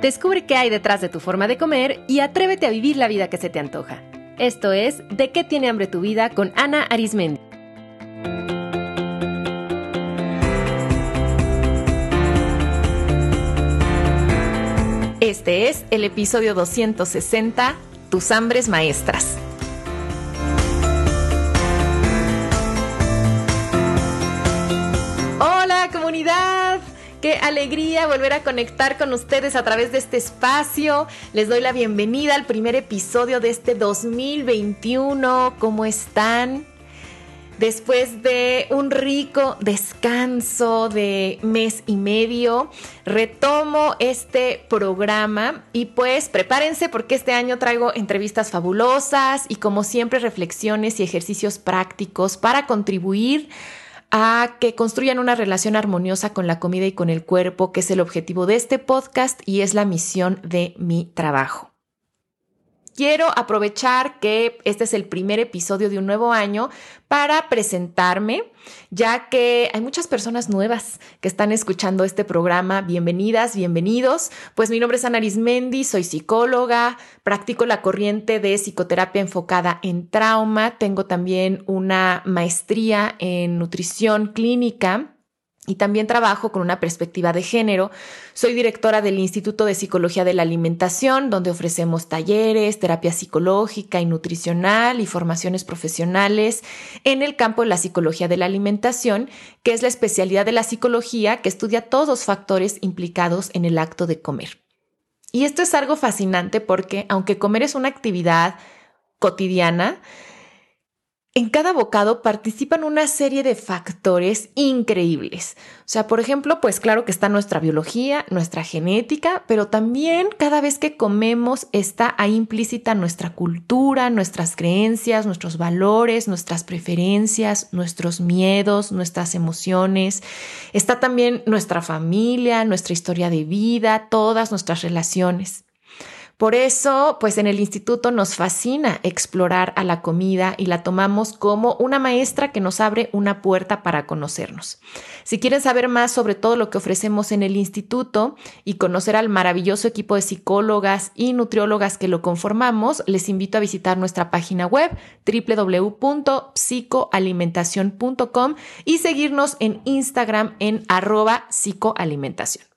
Descubre qué hay detrás de tu forma de comer y atrévete a vivir la vida que se te antoja. Esto es De qué tiene hambre tu vida con Ana Arismendi. Este es el episodio 260, Tus hambres maestras. Qué alegría volver a conectar con ustedes a través de este espacio. Les doy la bienvenida al primer episodio de este 2021. ¿Cómo están? Después de un rico descanso de mes y medio, retomo este programa y pues prepárense porque este año traigo entrevistas fabulosas y como siempre reflexiones y ejercicios prácticos para contribuir a que construyan una relación armoniosa con la comida y con el cuerpo, que es el objetivo de este podcast y es la misión de mi trabajo. Quiero aprovechar que este es el primer episodio de un nuevo año para presentarme, ya que hay muchas personas nuevas que están escuchando este programa. Bienvenidas, bienvenidos. Pues mi nombre es Ana Arismendi, soy psicóloga, practico la corriente de psicoterapia enfocada en trauma, tengo también una maestría en nutrición clínica y también trabajo con una perspectiva de género. Soy directora del Instituto de Psicología de la Alimentación, donde ofrecemos talleres, terapia psicológica y nutricional y formaciones profesionales en el campo de la psicología de la alimentación, que es la especialidad de la psicología que estudia todos los factores implicados en el acto de comer. Y esto es algo fascinante porque, aunque comer es una actividad cotidiana, en cada bocado participan una serie de factores increíbles. O sea, por ejemplo, pues claro que está nuestra biología, nuestra genética, pero también cada vez que comemos está ahí implícita nuestra cultura, nuestras creencias, nuestros valores, nuestras preferencias, nuestros miedos, nuestras emociones. Está también nuestra familia, nuestra historia de vida, todas nuestras relaciones. Por eso, pues en el instituto nos fascina explorar a la comida y la tomamos como una maestra que nos abre una puerta para conocernos. Si quieren saber más sobre todo lo que ofrecemos en el instituto y conocer al maravilloso equipo de psicólogas y nutriólogas que lo conformamos, les invito a visitar nuestra página web www.psicoalimentación.com y seguirnos en Instagram en arroba psicoalimentación.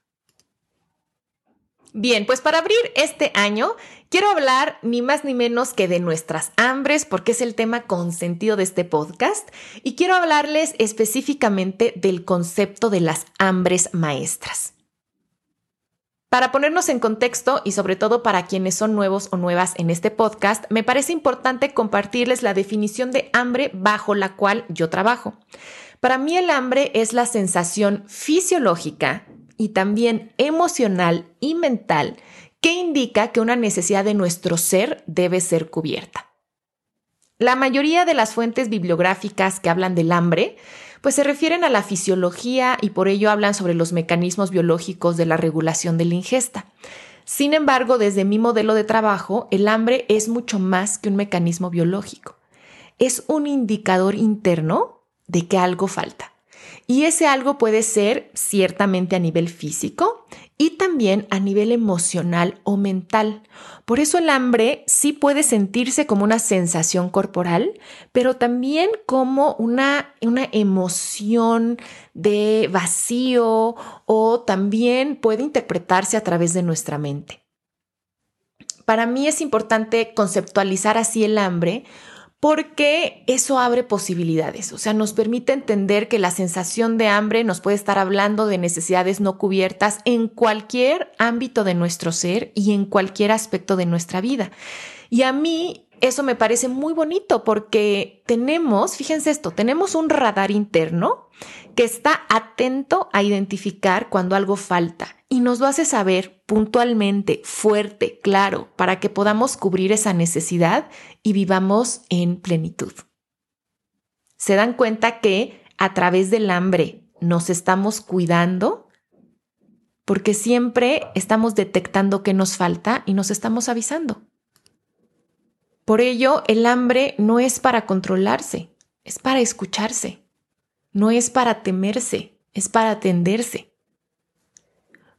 Bien, pues para abrir este año quiero hablar ni más ni menos que de nuestras hambres, porque es el tema consentido de este podcast, y quiero hablarles específicamente del concepto de las hambres maestras. Para ponernos en contexto y sobre todo para quienes son nuevos o nuevas en este podcast, me parece importante compartirles la definición de hambre bajo la cual yo trabajo. Para mí el hambre es la sensación fisiológica y también emocional y mental que indica que una necesidad de nuestro ser debe ser cubierta. La mayoría de las fuentes bibliográficas que hablan del hambre pues se refieren a la fisiología y por ello hablan sobre los mecanismos biológicos de la regulación de la ingesta. Sin embargo, desde mi modelo de trabajo, el hambre es mucho más que un mecanismo biológico. Es un indicador interno de que algo falta. Y ese algo puede ser ciertamente a nivel físico y también a nivel emocional o mental. Por eso el hambre sí puede sentirse como una sensación corporal, pero también como una, una emoción de vacío o también puede interpretarse a través de nuestra mente. Para mí es importante conceptualizar así el hambre porque eso abre posibilidades, o sea, nos permite entender que la sensación de hambre nos puede estar hablando de necesidades no cubiertas en cualquier ámbito de nuestro ser y en cualquier aspecto de nuestra vida. Y a mí eso me parece muy bonito porque tenemos, fíjense esto, tenemos un radar interno que está atento a identificar cuando algo falta y nos lo hace saber puntualmente, fuerte, claro, para que podamos cubrir esa necesidad y vivamos en plenitud. ¿Se dan cuenta que a través del hambre nos estamos cuidando? Porque siempre estamos detectando qué nos falta y nos estamos avisando. Por ello, el hambre no es para controlarse, es para escucharse. No es para temerse, es para atenderse.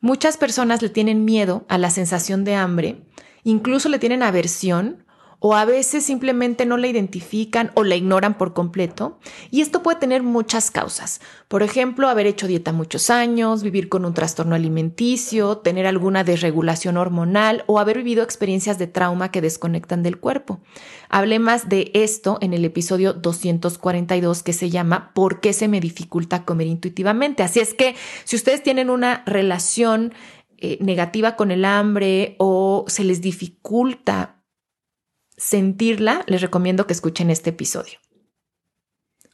Muchas personas le tienen miedo a la sensación de hambre, incluso le tienen aversión o a veces simplemente no la identifican o la ignoran por completo. Y esto puede tener muchas causas. Por ejemplo, haber hecho dieta muchos años, vivir con un trastorno alimenticio, tener alguna desregulación hormonal o haber vivido experiencias de trauma que desconectan del cuerpo. Hablé más de esto en el episodio 242 que se llama ¿Por qué se me dificulta comer intuitivamente? Así es que si ustedes tienen una relación eh, negativa con el hambre o se les dificulta sentirla, les recomiendo que escuchen este episodio.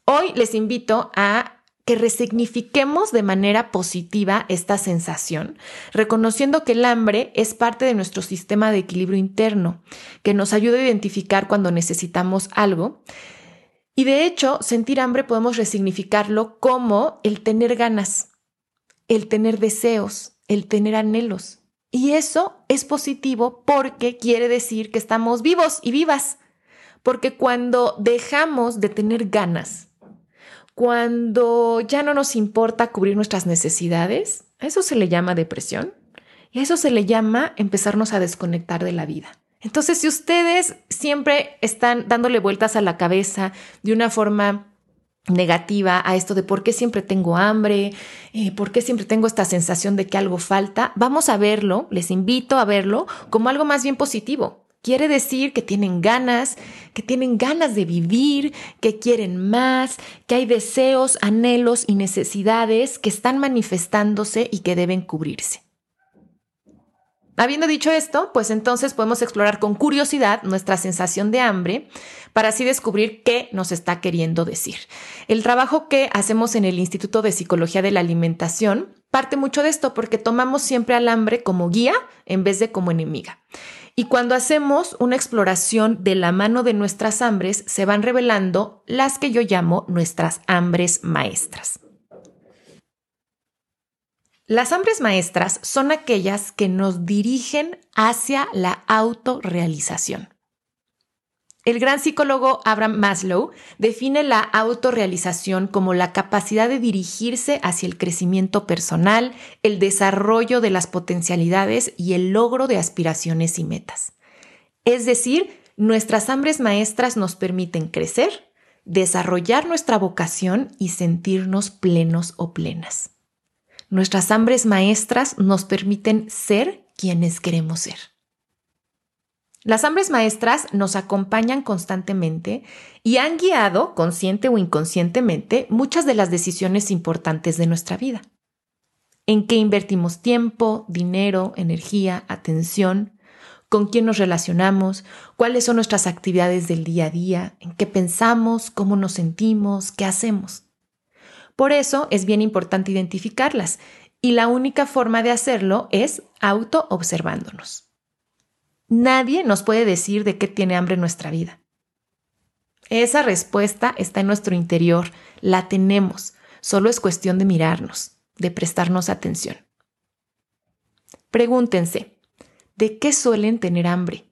Hoy les invito a que resignifiquemos de manera positiva esta sensación, reconociendo que el hambre es parte de nuestro sistema de equilibrio interno, que nos ayuda a identificar cuando necesitamos algo. Y de hecho, sentir hambre podemos resignificarlo como el tener ganas, el tener deseos, el tener anhelos. Y eso es positivo porque quiere decir que estamos vivos y vivas. Porque cuando dejamos de tener ganas, cuando ya no nos importa cubrir nuestras necesidades, a eso se le llama depresión y a eso se le llama empezarnos a desconectar de la vida. Entonces, si ustedes siempre están dándole vueltas a la cabeza de una forma negativa a esto de por qué siempre tengo hambre, eh, por qué siempre tengo esta sensación de que algo falta, vamos a verlo, les invito a verlo como algo más bien positivo. Quiere decir que tienen ganas, que tienen ganas de vivir, que quieren más, que hay deseos, anhelos y necesidades que están manifestándose y que deben cubrirse. Habiendo dicho esto, pues entonces podemos explorar con curiosidad nuestra sensación de hambre para así descubrir qué nos está queriendo decir. El trabajo que hacemos en el Instituto de Psicología de la Alimentación parte mucho de esto porque tomamos siempre al hambre como guía en vez de como enemiga. Y cuando hacemos una exploración de la mano de nuestras hambres, se van revelando las que yo llamo nuestras hambres maestras. Las hambres maestras son aquellas que nos dirigen hacia la autorrealización. El gran psicólogo Abraham Maslow define la autorrealización como la capacidad de dirigirse hacia el crecimiento personal, el desarrollo de las potencialidades y el logro de aspiraciones y metas. Es decir, nuestras hambres maestras nos permiten crecer, desarrollar nuestra vocación y sentirnos plenos o plenas. Nuestras hambres maestras nos permiten ser quienes queremos ser. Las hambres maestras nos acompañan constantemente y han guiado, consciente o inconscientemente, muchas de las decisiones importantes de nuestra vida. En qué invertimos tiempo, dinero, energía, atención, con quién nos relacionamos, cuáles son nuestras actividades del día a día, en qué pensamos, cómo nos sentimos, qué hacemos. Por eso es bien importante identificarlas y la única forma de hacerlo es auto-observándonos. Nadie nos puede decir de qué tiene hambre nuestra vida. Esa respuesta está en nuestro interior, la tenemos, solo es cuestión de mirarnos, de prestarnos atención. Pregúntense, ¿de qué suelen tener hambre?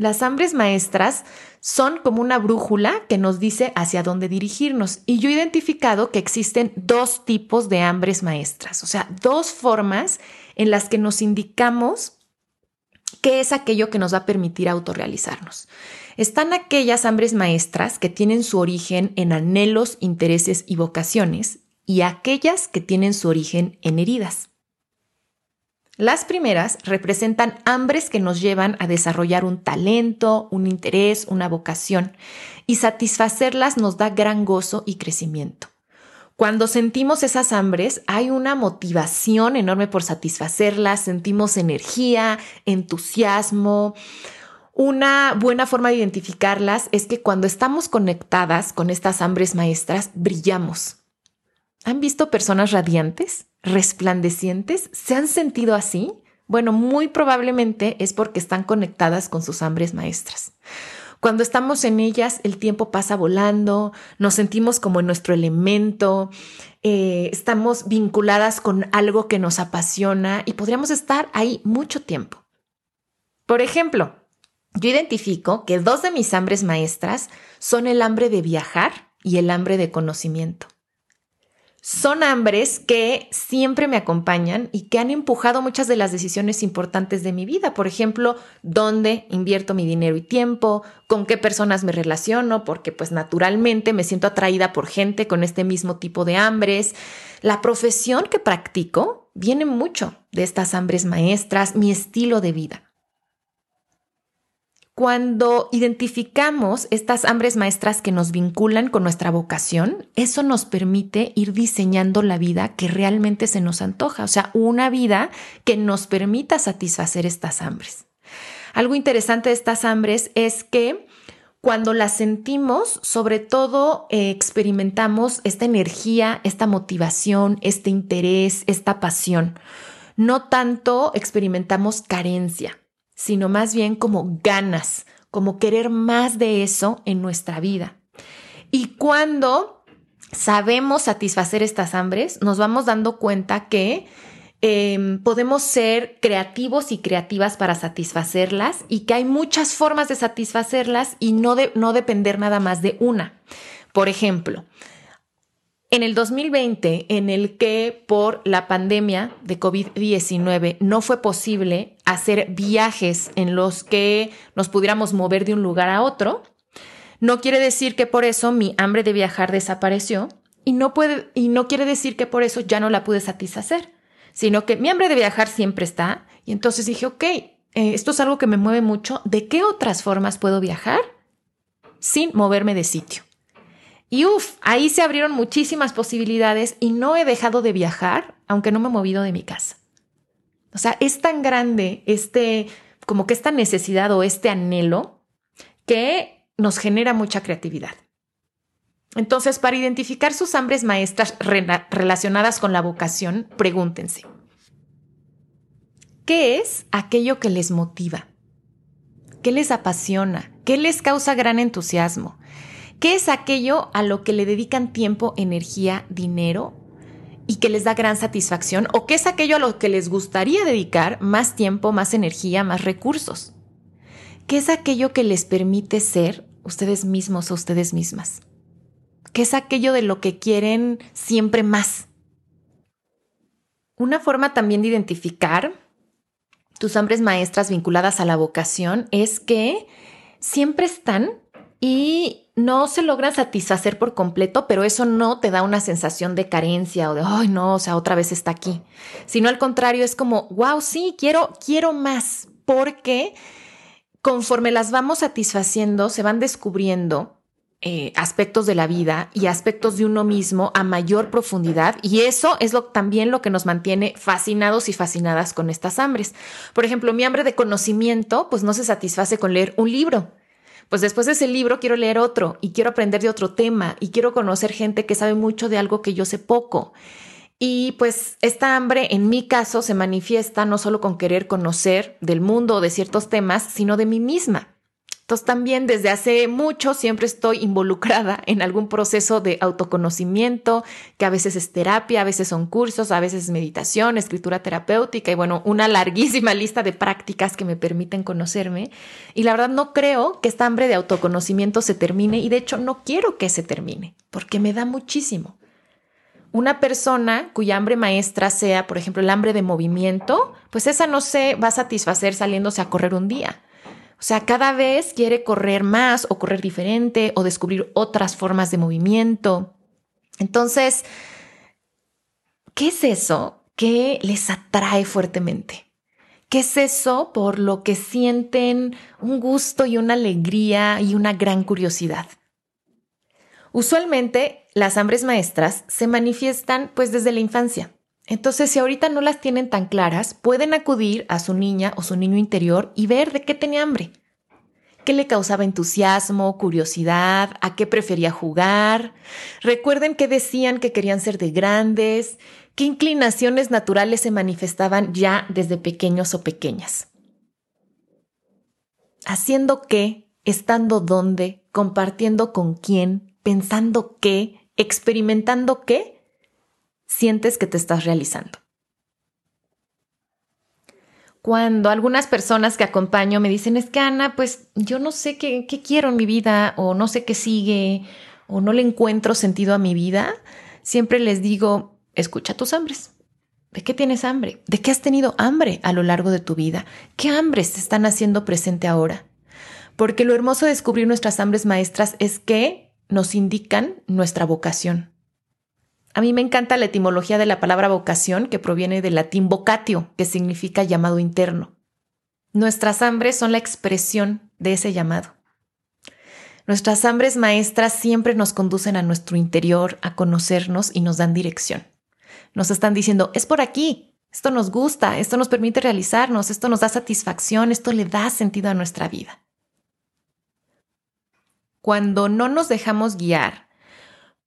Las hambres maestras son como una brújula que nos dice hacia dónde dirigirnos. Y yo he identificado que existen dos tipos de hambres maestras, o sea, dos formas en las que nos indicamos qué es aquello que nos va a permitir autorrealizarnos. Están aquellas hambres maestras que tienen su origen en anhelos, intereses y vocaciones y aquellas que tienen su origen en heridas. Las primeras representan hambres que nos llevan a desarrollar un talento, un interés, una vocación, y satisfacerlas nos da gran gozo y crecimiento. Cuando sentimos esas hambres, hay una motivación enorme por satisfacerlas, sentimos energía, entusiasmo. Una buena forma de identificarlas es que cuando estamos conectadas con estas hambres maestras, brillamos. ¿Han visto personas radiantes? Resplandecientes? ¿Se han sentido así? Bueno, muy probablemente es porque están conectadas con sus hambres maestras. Cuando estamos en ellas, el tiempo pasa volando, nos sentimos como en nuestro elemento, eh, estamos vinculadas con algo que nos apasiona y podríamos estar ahí mucho tiempo. Por ejemplo, yo identifico que dos de mis hambres maestras son el hambre de viajar y el hambre de conocimiento. Son hambres que siempre me acompañan y que han empujado muchas de las decisiones importantes de mi vida. Por ejemplo, dónde invierto mi dinero y tiempo, con qué personas me relaciono, porque pues naturalmente me siento atraída por gente con este mismo tipo de hambres. La profesión que practico viene mucho de estas hambres maestras, mi estilo de vida. Cuando identificamos estas hambres maestras que nos vinculan con nuestra vocación, eso nos permite ir diseñando la vida que realmente se nos antoja, o sea, una vida que nos permita satisfacer estas hambres. Algo interesante de estas hambres es que cuando las sentimos, sobre todo eh, experimentamos esta energía, esta motivación, este interés, esta pasión. No tanto experimentamos carencia sino más bien como ganas, como querer más de eso en nuestra vida. Y cuando sabemos satisfacer estas hambres, nos vamos dando cuenta que em, podemos ser creativos y creativas para satisfacerlas y que hay muchas formas de satisfacerlas y no, de, no depender nada más de una. Por ejemplo, en el 2020, en el que por la pandemia de COVID-19 no fue posible hacer viajes en los que nos pudiéramos mover de un lugar a otro, no quiere decir que por eso mi hambre de viajar desapareció y no, puede, y no quiere decir que por eso ya no la pude satisfacer, sino que mi hambre de viajar siempre está. Y entonces dije, ok, eh, esto es algo que me mueve mucho. ¿De qué otras formas puedo viajar sin moverme de sitio? Y uff, ahí se abrieron muchísimas posibilidades y no he dejado de viajar, aunque no me he movido de mi casa. O sea, es tan grande este, como que esta necesidad o este anhelo que nos genera mucha creatividad. Entonces, para identificar sus hambres maestras relacionadas con la vocación, pregúntense, ¿qué es aquello que les motiva? ¿Qué les apasiona? ¿Qué les causa gran entusiasmo? ¿Qué es aquello a lo que le dedican tiempo, energía, dinero y que les da gran satisfacción? ¿O qué es aquello a lo que les gustaría dedicar más tiempo, más energía, más recursos? ¿Qué es aquello que les permite ser ustedes mismos o ustedes mismas? ¿Qué es aquello de lo que quieren siempre más? Una forma también de identificar tus hambres maestras vinculadas a la vocación es que siempre están y no se logran satisfacer por completo, pero eso no te da una sensación de carencia o de, ay, no, o sea, otra vez está aquí, sino al contrario, es como, wow, sí, quiero, quiero más, porque conforme las vamos satisfaciendo, se van descubriendo eh, aspectos de la vida y aspectos de uno mismo a mayor profundidad y eso es lo, también lo que nos mantiene fascinados y fascinadas con estas hambres. Por ejemplo, mi hambre de conocimiento pues no se satisface con leer un libro, pues después de ese libro quiero leer otro y quiero aprender de otro tema y quiero conocer gente que sabe mucho de algo que yo sé poco. Y pues esta hambre en mi caso se manifiesta no solo con querer conocer del mundo o de ciertos temas, sino de mí misma. Entonces también desde hace mucho siempre estoy involucrada en algún proceso de autoconocimiento, que a veces es terapia, a veces son cursos, a veces es meditación, escritura terapéutica y bueno, una larguísima lista de prácticas que me permiten conocerme. Y la verdad no creo que esta hambre de autoconocimiento se termine y de hecho no quiero que se termine, porque me da muchísimo. Una persona cuya hambre maestra sea, por ejemplo, el hambre de movimiento, pues esa no se va a satisfacer saliéndose a correr un día o sea, cada vez quiere correr más o correr diferente o descubrir otras formas de movimiento. Entonces, ¿qué es eso que les atrae fuertemente? ¿Qué es eso por lo que sienten un gusto y una alegría y una gran curiosidad? Usualmente las hambres maestras se manifiestan pues desde la infancia. Entonces, si ahorita no las tienen tan claras, pueden acudir a su niña o su niño interior y ver de qué tenía hambre. ¿Qué le causaba entusiasmo, curiosidad? ¿A qué prefería jugar? Recuerden que decían que querían ser de grandes, qué inclinaciones naturales se manifestaban ya desde pequeños o pequeñas. Haciendo qué, estando dónde, compartiendo con quién, pensando qué, experimentando qué, sientes que te estás realizando. Cuando algunas personas que acompaño me dicen, es que Ana, pues yo no sé qué, quiero en mi vida o no sé qué sigue o no le encuentro sentido a mi vida, siempre les digo, escucha tus hambres. ¿De qué tienes hambre? ¿De qué has tenido hambre a lo largo de tu vida? ¿Qué hambres te están haciendo presente ahora? Porque lo hermoso de descubrir nuestras hambres maestras es que nos indican nuestra vocación. A mí me encanta la etimología de la palabra vocación, que proviene del latín vocatio, que significa llamado interno. Nuestras hambres son la expresión de ese llamado. Nuestras hambres maestras siempre nos conducen a nuestro interior, a conocernos y nos dan dirección. Nos están diciendo, es por aquí, esto nos gusta, esto nos permite realizarnos, esto nos da satisfacción, esto le da sentido a nuestra vida. Cuando no nos dejamos guiar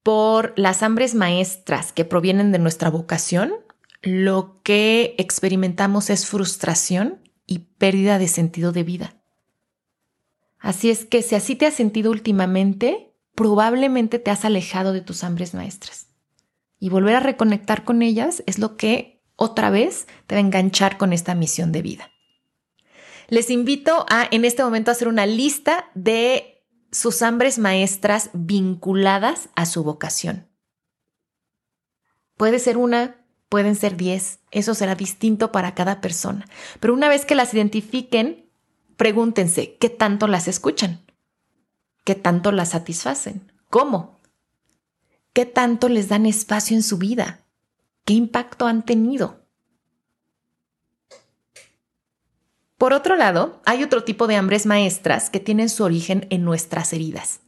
por las hambres maestras que provienen de nuestra vocación, lo que experimentamos es frustración y pérdida de sentido de vida. Así es que si así te has sentido últimamente, probablemente te has alejado de tus hambres maestras. Y volver a reconectar con ellas es lo que otra vez te va a enganchar con esta misión de vida. Les invito a en este momento hacer una lista de sus hambres maestras vinculadas a su vocación. Puede ser una, pueden ser diez, eso será distinto para cada persona. Pero una vez que las identifiquen, pregúntense, ¿qué tanto las escuchan? ¿Qué tanto las satisfacen? ¿Cómo? ¿Qué tanto les dan espacio en su vida? ¿Qué impacto han tenido? Por otro lado, hay otro tipo de hambres maestras que tienen su origen en nuestras heridas.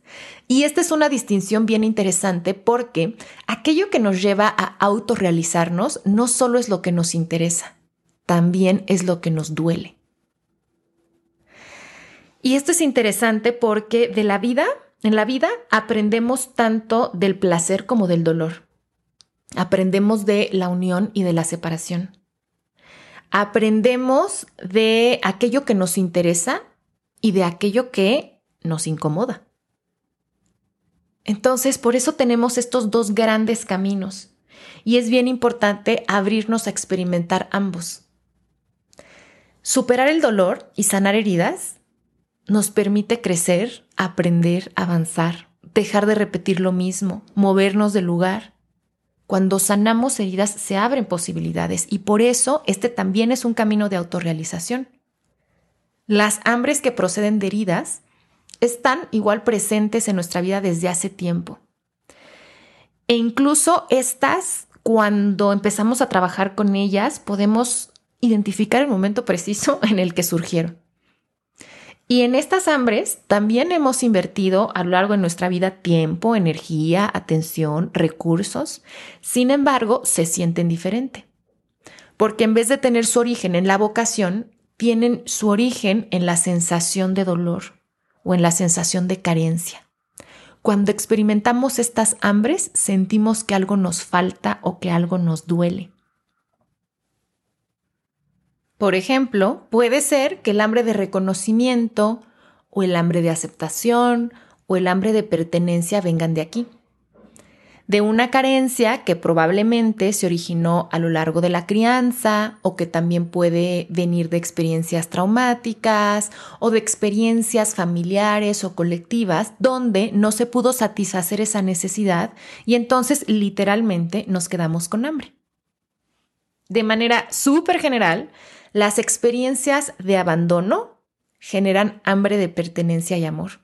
Y esta es una distinción bien interesante porque aquello que nos lleva a autorrealizarnos no solo es lo que nos interesa, también es lo que nos duele. Y esto es interesante porque de la vida, en la vida aprendemos tanto del placer como del dolor. Aprendemos de la unión y de la separación aprendemos de aquello que nos interesa y de aquello que nos incomoda. Entonces, por eso tenemos estos dos grandes caminos y es bien importante abrirnos a experimentar ambos. Superar el dolor y sanar heridas nos permite crecer, aprender, avanzar, dejar de repetir lo mismo, movernos del lugar cuando sanamos heridas se abren posibilidades y por eso este también es un camino de autorrealización. Las hambres que proceden de heridas están igual presentes en nuestra vida desde hace tiempo. E incluso estas, cuando empezamos a trabajar con ellas, podemos identificar el momento preciso en el que surgieron. Y en estas hambres también hemos invertido a lo largo de nuestra vida tiempo, energía, atención, recursos. Sin embargo, se sienten diferente. Porque en vez de tener su origen en la vocación, tienen su origen en la sensación de dolor o en la sensación de carencia. Cuando experimentamos estas hambres, sentimos que algo nos falta o que algo nos duele. Por ejemplo, puede ser que el hambre de reconocimiento o el hambre de aceptación o el hambre de pertenencia vengan de aquí. De una carencia que probablemente se originó a lo largo de la crianza o que también puede venir de experiencias traumáticas o de experiencias familiares o colectivas donde no se pudo satisfacer esa necesidad y entonces literalmente nos quedamos con hambre. De manera súper general, las experiencias de abandono generan hambre de pertenencia y amor.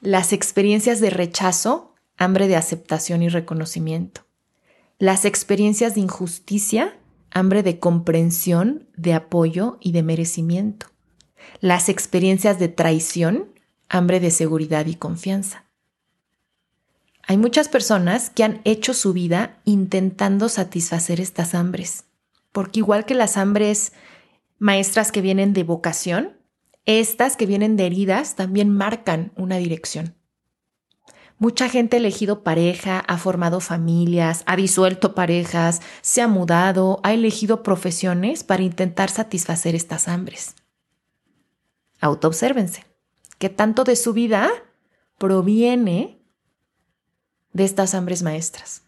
Las experiencias de rechazo, hambre de aceptación y reconocimiento. Las experiencias de injusticia, hambre de comprensión, de apoyo y de merecimiento. Las experiencias de traición, hambre de seguridad y confianza. Hay muchas personas que han hecho su vida intentando satisfacer estas hambres, porque igual que las hambres maestras que vienen de vocación, estas que vienen de heridas también marcan una dirección. Mucha gente ha elegido pareja, ha formado familias, ha disuelto parejas, se ha mudado, ha elegido profesiones para intentar satisfacer estas hambres. Autoobsérvense. ¿Qué tanto de su vida proviene de estas hambres maestras?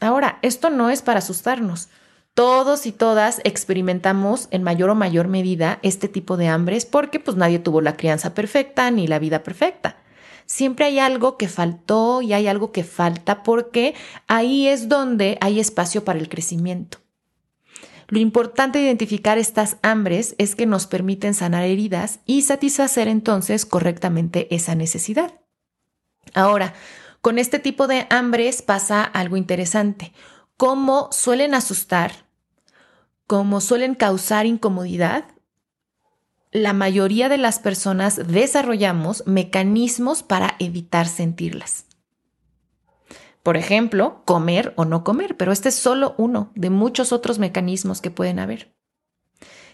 Ahora, esto no es para asustarnos. Todos y todas experimentamos en mayor o mayor medida este tipo de hambres porque pues nadie tuvo la crianza perfecta ni la vida perfecta. siempre hay algo que faltó y hay algo que falta porque ahí es donde hay espacio para el crecimiento. Lo importante de identificar estas hambres es que nos permiten sanar heridas y satisfacer entonces correctamente esa necesidad. Ahora, con este tipo de hambres pasa algo interesante. Como suelen asustar, como suelen causar incomodidad, la mayoría de las personas desarrollamos mecanismos para evitar sentirlas. Por ejemplo, comer o no comer, pero este es solo uno de muchos otros mecanismos que pueden haber.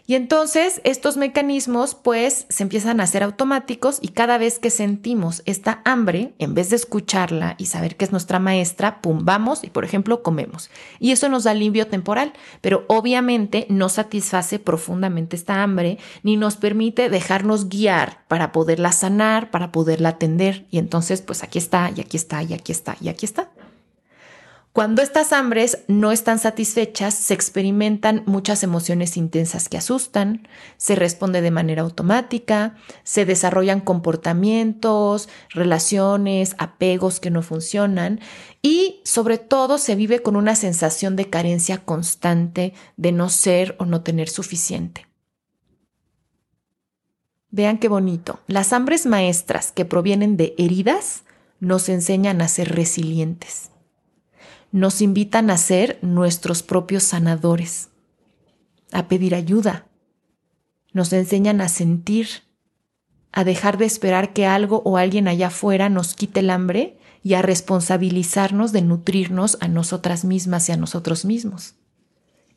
Y entonces estos mecanismos pues se empiezan a hacer automáticos y cada vez que sentimos esta hambre, en vez de escucharla y saber que es nuestra maestra, pum, vamos y por ejemplo comemos. Y eso nos da alivio temporal, pero obviamente no satisface profundamente esta hambre ni nos permite dejarnos guiar para poderla sanar, para poderla atender. Y entonces pues aquí está, y aquí está, y aquí está, y aquí está. Cuando estas hambres no están satisfechas, se experimentan muchas emociones intensas que asustan, se responde de manera automática, se desarrollan comportamientos, relaciones, apegos que no funcionan y sobre todo se vive con una sensación de carencia constante de no ser o no tener suficiente. Vean qué bonito. Las hambres maestras que provienen de heridas nos enseñan a ser resilientes nos invitan a ser nuestros propios sanadores, a pedir ayuda. Nos enseñan a sentir, a dejar de esperar que algo o alguien allá afuera nos quite el hambre y a responsabilizarnos de nutrirnos a nosotras mismas y a nosotros mismos.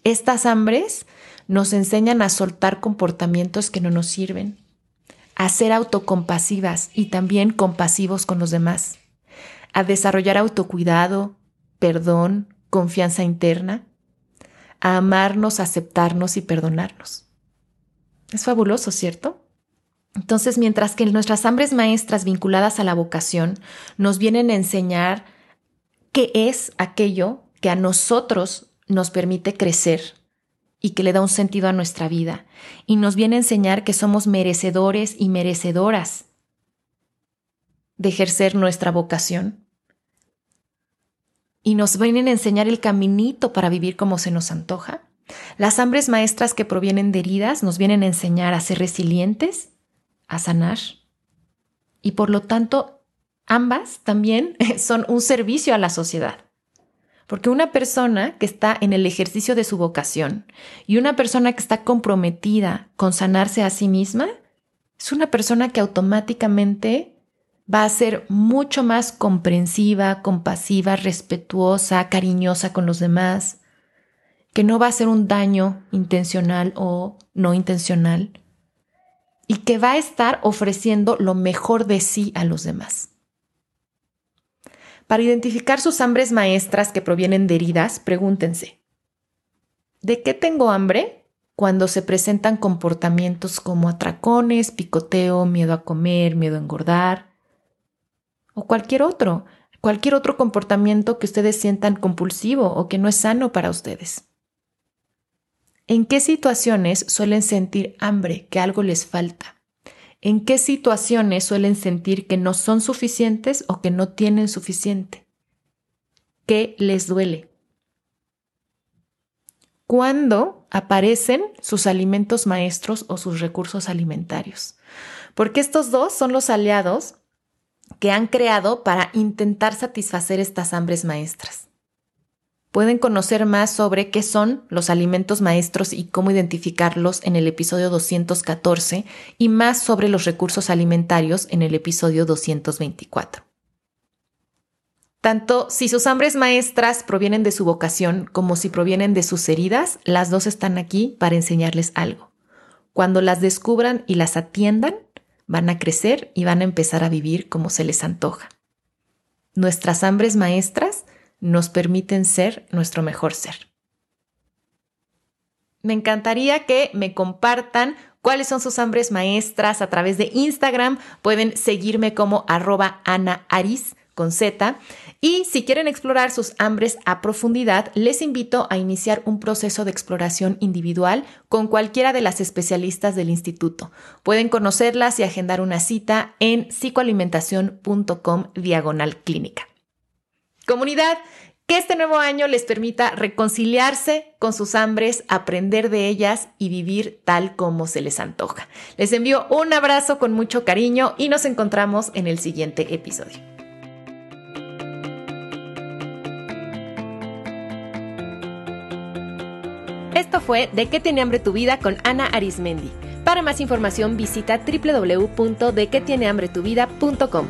Estas hambres nos enseñan a soltar comportamientos que no nos sirven, a ser autocompasivas y también compasivos con los demás, a desarrollar autocuidado, perdón, confianza interna, a amarnos, aceptarnos y perdonarnos. Es fabuloso, ¿cierto? Entonces, mientras que nuestras hambres maestras vinculadas a la vocación nos vienen a enseñar qué es aquello que a nosotros nos permite crecer y que le da un sentido a nuestra vida, y nos viene a enseñar que somos merecedores y merecedoras de ejercer nuestra vocación, y nos vienen a enseñar el caminito para vivir como se nos antoja. Las hambres maestras que provienen de heridas nos vienen a enseñar a ser resilientes, a sanar. Y por lo tanto, ambas también son un servicio a la sociedad. Porque una persona que está en el ejercicio de su vocación y una persona que está comprometida con sanarse a sí misma, es una persona que automáticamente va a ser mucho más comprensiva, compasiva, respetuosa, cariñosa con los demás, que no va a ser un daño intencional o no intencional, y que va a estar ofreciendo lo mejor de sí a los demás. Para identificar sus hambres maestras que provienen de heridas, pregúntense, ¿de qué tengo hambre? Cuando se presentan comportamientos como atracones, picoteo, miedo a comer, miedo a engordar, o cualquier otro, cualquier otro comportamiento que ustedes sientan compulsivo o que no es sano para ustedes. ¿En qué situaciones suelen sentir hambre, que algo les falta? ¿En qué situaciones suelen sentir que no son suficientes o que no tienen suficiente? ¿Qué les duele? ¿Cuándo aparecen sus alimentos maestros o sus recursos alimentarios? Porque estos dos son los aliados que han creado para intentar satisfacer estas hambres maestras. Pueden conocer más sobre qué son los alimentos maestros y cómo identificarlos en el episodio 214 y más sobre los recursos alimentarios en el episodio 224. Tanto si sus hambres maestras provienen de su vocación como si provienen de sus heridas, las dos están aquí para enseñarles algo. Cuando las descubran y las atiendan, van a crecer y van a empezar a vivir como se les antoja. Nuestras hambres maestras nos permiten ser nuestro mejor ser. Me encantaría que me compartan cuáles son sus hambres maestras a través de Instagram. Pueden seguirme como arroba con Z. Y si quieren explorar sus hambres a profundidad, les invito a iniciar un proceso de exploración individual con cualquiera de las especialistas del instituto. Pueden conocerlas y agendar una cita en psicoalimentación.com diagonal clínica. Comunidad, que este nuevo año les permita reconciliarse con sus hambres, aprender de ellas y vivir tal como se les antoja. Les envío un abrazo con mucho cariño y nos encontramos en el siguiente episodio. Esto fue De qué tiene hambre tu vida con Ana Arismendi. Para más información visita www.dequetienehambretuvida.com.